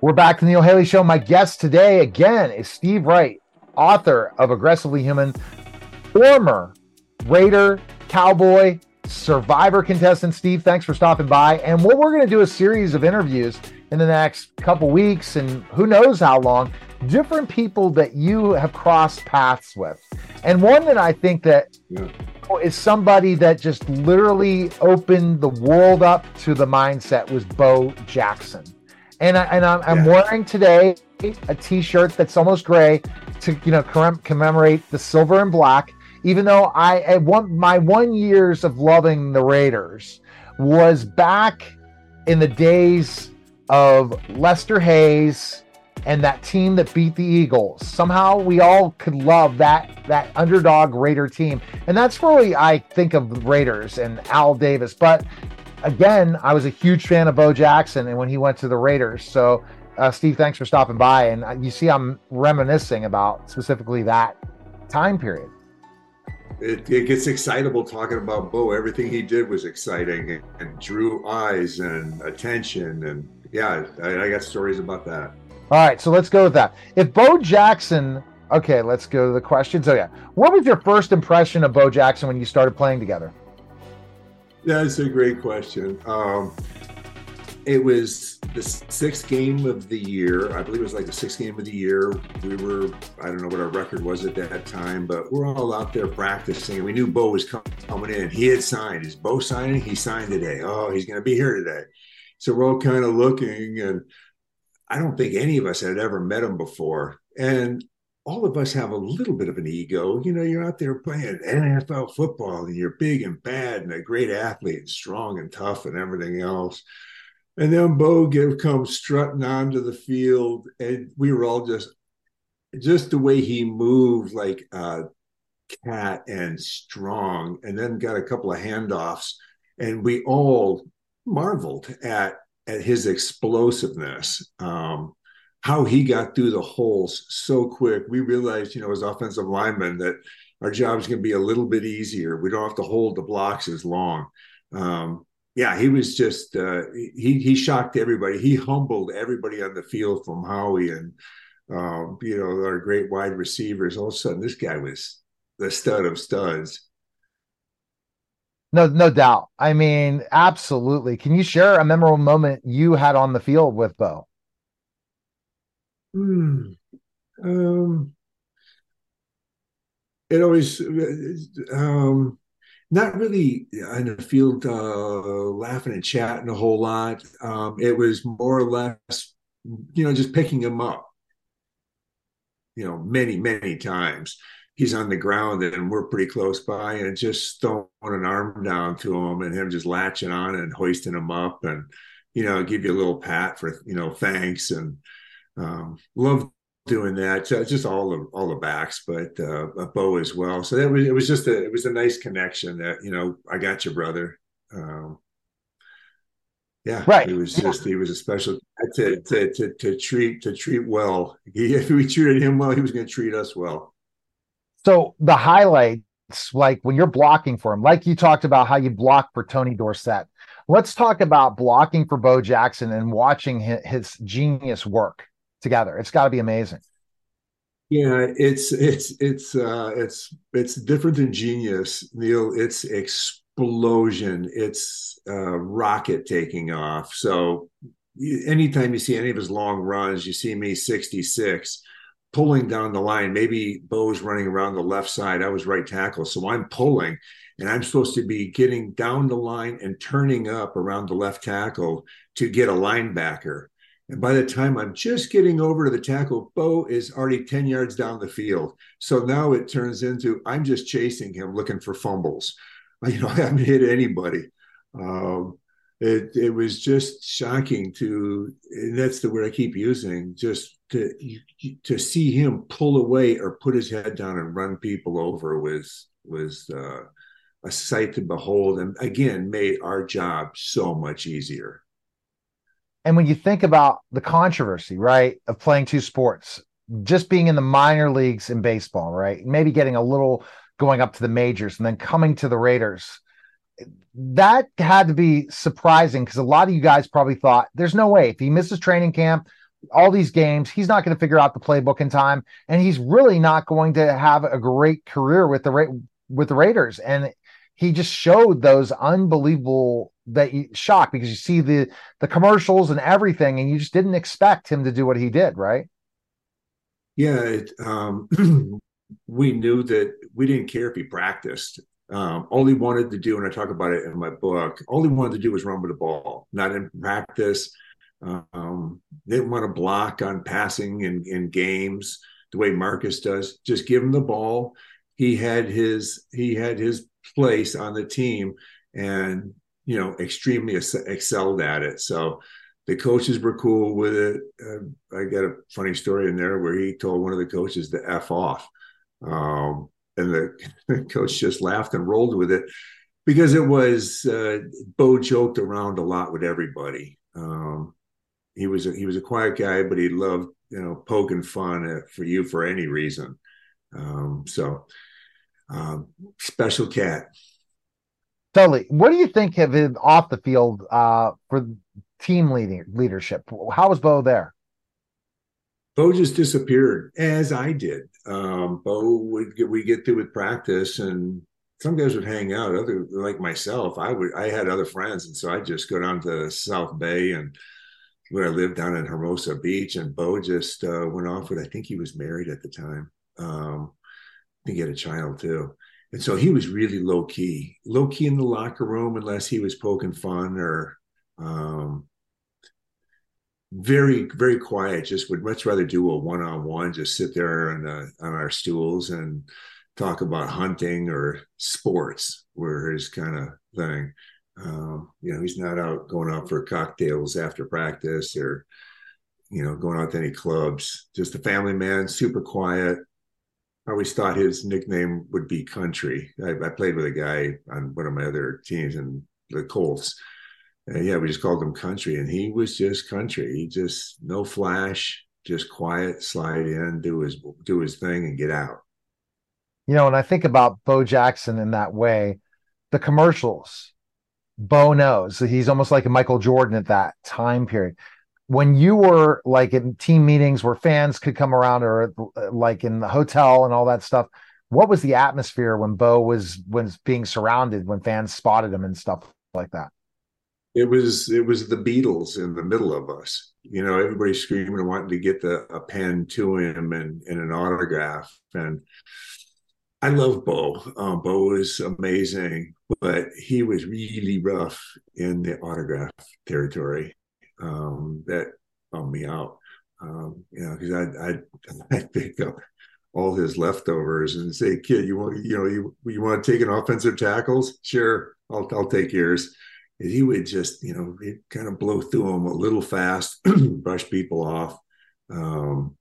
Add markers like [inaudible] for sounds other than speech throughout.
We're back to the Neil Haley Show. My guest today, again, is Steve Wright, author of Aggressively Human, former Raider, Cowboy, Survivor contestant. Steve, thanks for stopping by. And what we're going to do is a series of interviews in the next couple weeks and who knows how long, different people that you have crossed paths with. And one that I think that yeah. is somebody that just literally opened the world up to the mindset was Bo Jackson and I, and I'm, I'm wearing today a T-shirt that's almost gray to you know commemorate the silver and black. Even though I, I one my one years of loving the Raiders was back in the days of Lester Hayes and that team that beat the Eagles. Somehow we all could love that that underdog Raider team, and that's really I think of Raiders and Al Davis. But again, I was a huge fan of Bo Jackson and when he went to the Raiders. So, uh, Steve, thanks for stopping by. And uh, you see, I'm reminiscing about specifically that time period. It, it, gets excitable talking about Bo. Everything he did was exciting and, and drew eyes and attention. And yeah, I, I got stories about that. All right, so let's go with that. If Bo Jackson, okay, let's go to the questions. Oh, yeah. What was your first impression of Bo Jackson when you started playing together? That's a great question. Um, it was the sixth game of the year. I believe it was like the sixth game of the year. We were, I don't know what our record was at that time, but we're all out there practicing. We knew Bo was coming in. He had signed. Is Bo signing? He signed today. Oh, he's going to be here today. So we're all kind of looking, and I don't think any of us had ever met him before. And all of us have a little bit of an ego. You know, you're out there playing NFL football and you're big and bad and a great athlete and strong and tough and everything else. And then Bo Give comes strutting onto the field, and we were all just just the way he moved like a cat and strong, and then got a couple of handoffs, and we all marveled at at his explosiveness. Um, how he got through the holes so quick. We realized, you know, as offensive linemen, that our job is going to be a little bit easier. We don't have to hold the blocks as long. Um, yeah, he was just uh, he he shocked everybody. He humbled everybody on the field from Howie and um, you know our great wide receivers. All of a sudden, this guy was the stud of studs. No, no doubt. I mean, absolutely. Can you share a memorable moment you had on the field with Bo? Hmm. Um, it always um, not really in the field uh, laughing and chatting a whole lot. Um, it was more or less, you know, just picking him up. You know, many many times he's on the ground and we're pretty close by, and just throwing an arm down to him and him just latching on and hoisting him up, and you know, give you a little pat for you know thanks and um, love doing that. So just all the all the backs, but uh, Bo as well. So that was it was just a it was a nice connection that you know I got your brother. Um, yeah, right. He was just he was a special to to to, to treat to treat well. He, [laughs] if we treated him well, he was going to treat us well. So the highlights, like when you're blocking for him, like you talked about how you block for Tony Dorsett. Let's talk about blocking for Bo Jackson and watching his, his genius work together. It's got to be amazing. Yeah, it's it's it's uh it's it's different than genius, Neil. It's explosion. It's uh rocket taking off. So anytime you see any of his long runs, you see me 66 pulling down the line. Maybe Bo's running around the left side. I was right tackle. So I'm pulling and I'm supposed to be getting down the line and turning up around the left tackle to get a linebacker. And by the time I'm just getting over to the tackle, Bo is already 10 yards down the field. So now it turns into I'm just chasing him looking for fumbles. [laughs] You know, I haven't hit anybody. Um, it, it was just shocking to, and that's the word I keep using, just to, to see him pull away or put his head down and run people over was, was uh, a sight to behold. And again, made our job so much easier. And when you think about the controversy, right, of playing two sports, just being in the minor leagues in baseball, right, maybe getting a little going up to the majors and then coming to the Raiders, that had to be surprising because a lot of you guys probably thought there's no way if he misses training camp all these games. He's not going to figure out the playbook in time, and he's really not going to have a great career with the with the Raiders. And he just showed those unbelievable that you, shock because you see the the commercials and everything, and you just didn't expect him to do what he did, right? Yeah, it, um, [clears throat] we knew that we didn't care if he practiced. Um, all he wanted to do, and I talk about it in my book, all he wanted to do was run with the ball, not in practice. Um, didn't want to block on passing in, in games the way Marcus does. Just give him the ball. He had his he had his place on the team, and you know, extremely excelled at it. So the coaches were cool with it. Uh, I got a funny story in there where he told one of the coaches to f off. Um, and the, the, [laughs] coach just laughed and rolled with it because it was uh, Bo joked around a lot with everybody. Um, he was a, he was a quiet guy, but he loved you know poking fun for you for any reason. Um, so um, special cat. Totally. What do you think of him off the field uh, for team leading leadership? How was Bo there? Bo just disappeared, as I did. Um, Bo would get, we get through with practice, and some guys would hang out. Other like myself, I would I had other friends, and so I'd just go down to South Bay and where I lived down in Hermosa Beach, and Bo just uh, went off with. I think he was married at the time. Um, I think he had a child too, and so he was really low key, low key in the locker room, unless he was poking fun or um, very very quiet just would much rather do a one-on-one just sit there on, on our stools and talk about hunting or sports were his kind of thing. Um, you know he's not out going out for cocktails after practice or you know going out to any clubs just a family man super quiet I always thought his nickname would be country I, I played with a guy on one of my other teams in the colts and yeah, we just called him country, and he was just country. He just no flash, just quiet, slide in, do his do his thing, and get out. You know, when I think about Bo Jackson in that way, the commercials, Bo knows he's almost like a Michael Jordan at that time period. When you were like in team meetings where fans could come around, or like in the hotel and all that stuff, what was the atmosphere when Bo was was being surrounded when fans spotted him and stuff like that? it was it was the Beatles in the middle of us. You know, everybody screaming and wanting to get the a pen to him and, and an autograph. And I love Bo. Um, Bo is amazing, but he was really rough in the autograph territory. Um, that bummed me out. Um, you know, because I I [laughs] I pick up all his leftovers and say, "Kid, you want you know you you want to take an offensive tackles? Sure, I'll I'll take yours." And he would just, you know, kind of blow through them a little fast, [clears throat] brush people off. Um,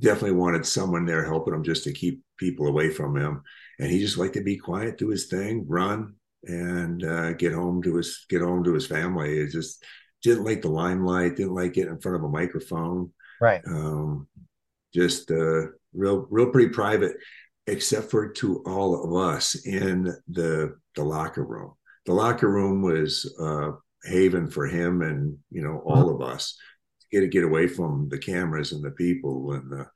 definitely wanted someone there helping him just to keep people away from him. And he just liked to be quiet, do his thing, run, and uh, get home to his get home to his family. It just didn't like the limelight, didn't like it in front of a microphone. Right. Um, just uh, real, real pretty private, except for to all of us in the the locker room. The locker room was uh, haven for him and you know all of us. To get to get away from the cameras and the people and the,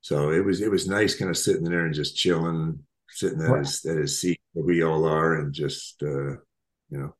so it was it was nice kind of sitting there and just chilling sitting at his at his seat where we all are and just uh, you know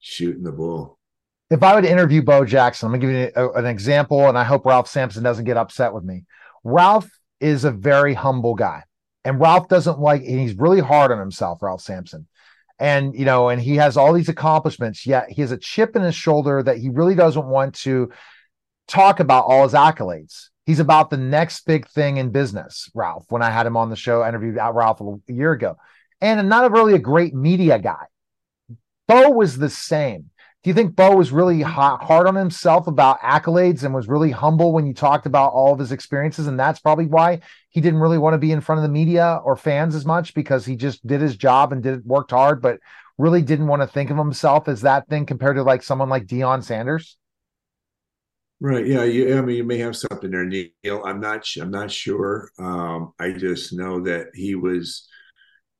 shooting the bull if i would interview bo jackson i'm gonna give you a, an example and i hope ralph sampson doesn't get upset with me. Ralph is a very humble guy and ralph doesn't like he's really hard on himself ralph sampson. And you know and he has all these accomplishments yet he has a chip in his shoulder that he really doesn't want to talk about all his accolades. He's about the next big thing in business ralph when i had him on the show I interviewed ralph a year ago. And not really a great media guy. Bo was the same do you think Bo was really hard on himself about accolades and was really humble when you talked about all of his experiences? And that's probably why he didn't really want to be in front of the media or fans as much because he just did his job and did worked hard, but really didn't want to think of himself as that thing compared to like someone like Deion Sanders. Right. Yeah. You, I mean, you may have something there, Neil. I'm not. I'm not sure. Um, I just know that he was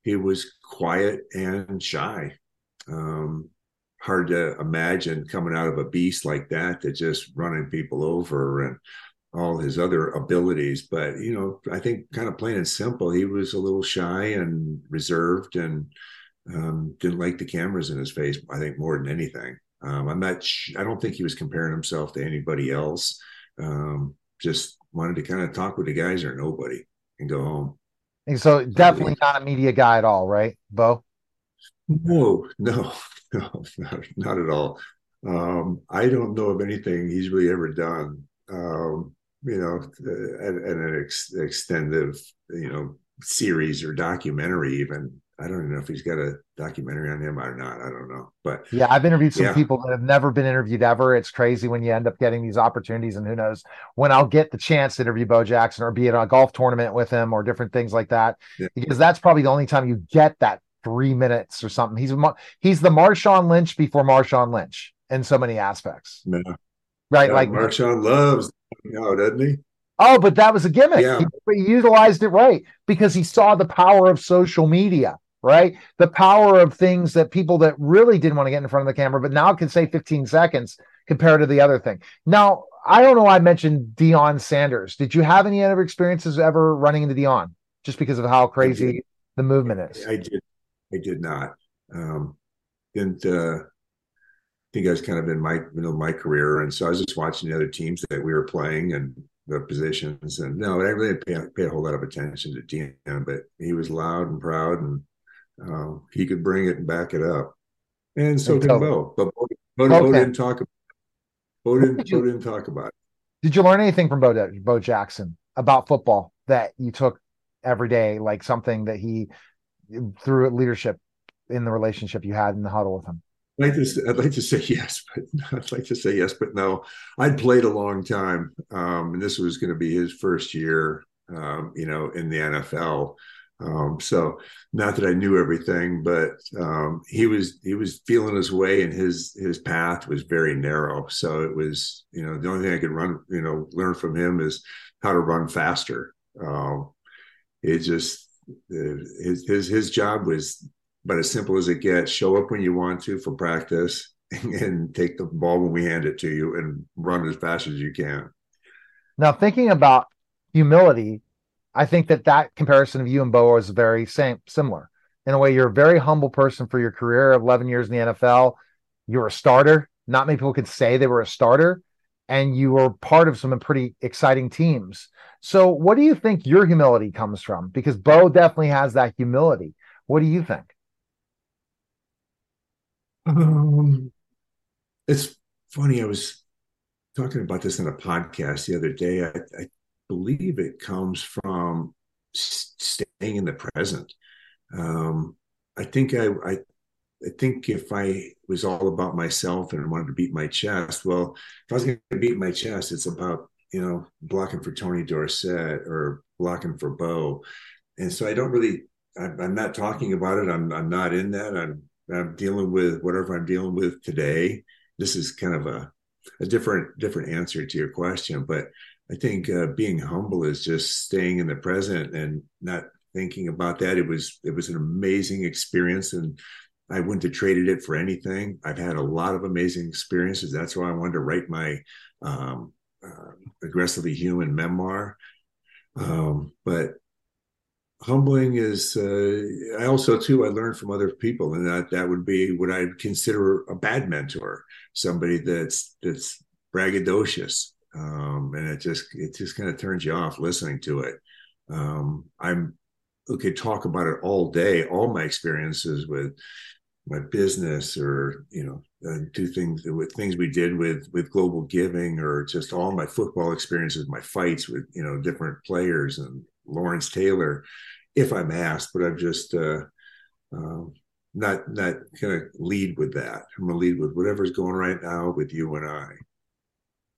he was quiet and shy. Um, hard to imagine coming out of a beast like that that just running people over and all his other abilities. But you know, I think kind of plain and simple, he was a little shy and reserved and um, didn't like the cameras in his face. I think more than anything. Um, I'm not. I don't think he was comparing himself to anybody else. Um, just wanted to kind of talk with the guys or nobody and go home. And so definitely not a media guy at all, right, Bo? No, [laughs] no, no, not, not at all. Um, I don't know of anything he's really ever done. Um, you know, and, an ex- extended, you know, series or documentary even. I don't even know if he's got a documentary on him or not. I don't know. But yeah, I've interviewed some yeah. people that have never been interviewed ever. It's crazy when you end up getting these opportunities, and who knows when I'll get the chance to interview Bo Jackson or be at a golf tournament with him or different things like that. Yeah. Because that's probably the only time you get that three minutes or something. He's he's the Marshawn Lynch before Marshawn Lynch in so many aspects. Yeah. Right, yeah, like Marshawn loves, you know, doesn't he? Oh, but that was a gimmick. Yeah. He, he utilized it right because he saw the power of social media right? The power of things that people that really didn't want to get in front of the camera, but now can say 15 seconds compared to the other thing. Now, I don't know. I mentioned Deion Sanders. Did you have any other experiences ever running into Deion just because of how crazy the movement is? I did. I did not. Um, didn't uh, think I was kind of in my you know my career, and so I was just watching the other teams that we were playing and the positions, and no, I really didn't pay, pay a whole lot of attention to Deion, but he was loud and proud, and uh, he could bring it and back it up, and so did Bo. But Bo, Bo, okay. Bo didn't talk. About Bo didn't, did you, Bo didn't talk about it. Did you learn anything from Bo, Bo Jackson about football that you took every day, like something that he through leadership in the relationship you had in the huddle with him? I'd like to, I'd like to say yes, but [laughs] I'd like to say yes, but no. I'd played a long time, um, and this was going to be his first year, um, you know, in the NFL. Um, so not that I knew everything, but um, he was he was feeling his way, and his his path was very narrow. So it was you know the only thing I could run you know learn from him is how to run faster. Um, it just Uh, his his his job was but as simple as it gets. Show up when you want to for practice, [laughs] and take the ball when we hand it to you, and run as fast as you can. Now, thinking about humility, I think that that comparison of you and Bo is very same similar. In a way, you're a very humble person for your career, 11 years in the NFL. You're a starter. Not many people could say they were a starter, and you were part of some pretty exciting teams. So, what do you think your humility comes from? Because Bo definitely has that humility. What do you think? Um, it's funny. I was talking about this in a podcast the other day. I, I believe it comes from staying in the present. Um, I think I, I, I think if I was all about myself and wanted to beat my chest, well, if I was going to beat my chest, it's about you know blocking for Tony Dorsett or blocking for Bo, and so I don't really. I'm, not talking about it. I'm I'm not in that. I'm I'm dealing with whatever I'm dealing with today. This is kind of a a different different answer to your question, but I think uh, being humble is just staying in the present and not thinking about that. It was it was an amazing experience, and I wouldn't have traded it for anything. I've had a lot of amazing experiences. That's why I wanted to write my um, uh, aggressively human memoir. Um, but humbling is uh, I also too I learned from other people, and that that would be what I'd consider a bad mentor, somebody that's that's braggadocious um, and it just it just kind of turns you off listening to it. Um, I'm okay. Talk about it all day. All my experiences with my business, or you know, uh, do things with things we did with with global giving, or just all my football experiences, my fights with you know different players and Lawrence Taylor, if I'm asked. But I'm just uh, uh, not not gonna lead with that. I'm gonna lead with whatever's going right now with you and I.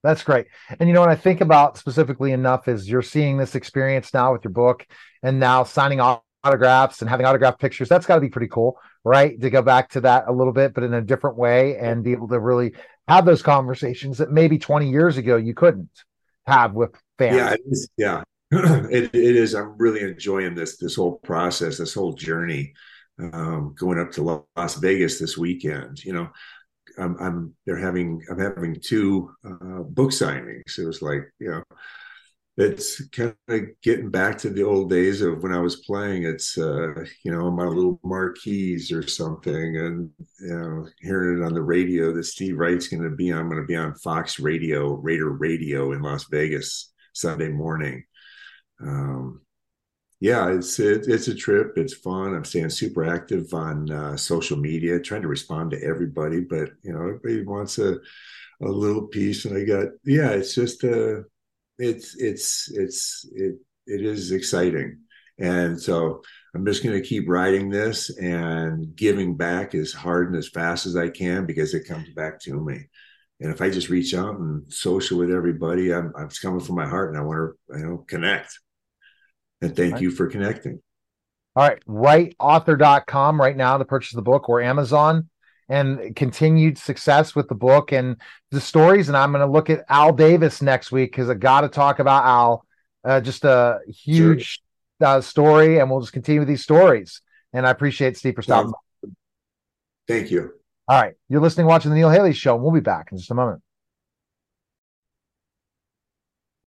That's great. And you know what I think about specifically enough is you're seeing this experience now with your book and now signing autographs and having autograph pictures. That's got to be pretty cool, right? To go back to that a little bit, but in a different way and be able to really have those conversations that maybe 20 years ago you couldn't have with fans. Yeah, it is, yeah. [clears throat] it, it is. I'm really enjoying this this whole process, this whole journey. Um, going up to Las Vegas this weekend. You know, I'm, I'm they're having I'm having two uh, book signings. It was like you know it's kind of getting back to the old days of when I was playing. It's uh, you know my little marquees or something, and you know hearing it on the radio that Steve Wright's going to be. I'm going to be on Fox Radio, Raider Radio in Las Vegas Sunday morning. Um, yeah, it's it, it's a trip. It's fun. I'm staying super active on uh, social media, trying to respond to everybody. But you know, everybody wants a a little piece, and I got yeah. It's just a uh, it's it's it's it it is exciting. And so i'm just going to keep writing this and giving back as hard and as fast as i can because it comes back to me. And if i just reach out and social with everybody i'm, I'm coming from my heart and i want to you know connect. And thank right. you for connecting. All right wrightauthor.com right now to purchase the book or amazon and continued success with the book and the stories. And I'm going to look at Al Davis next week because I got to talk about Al. Uh, just a huge uh, story, and we'll just continue with these stories. And I appreciate Steve for stopping. Thank you. All right. You're listening, watching the Neil Haley Show, and we'll be back in just a moment.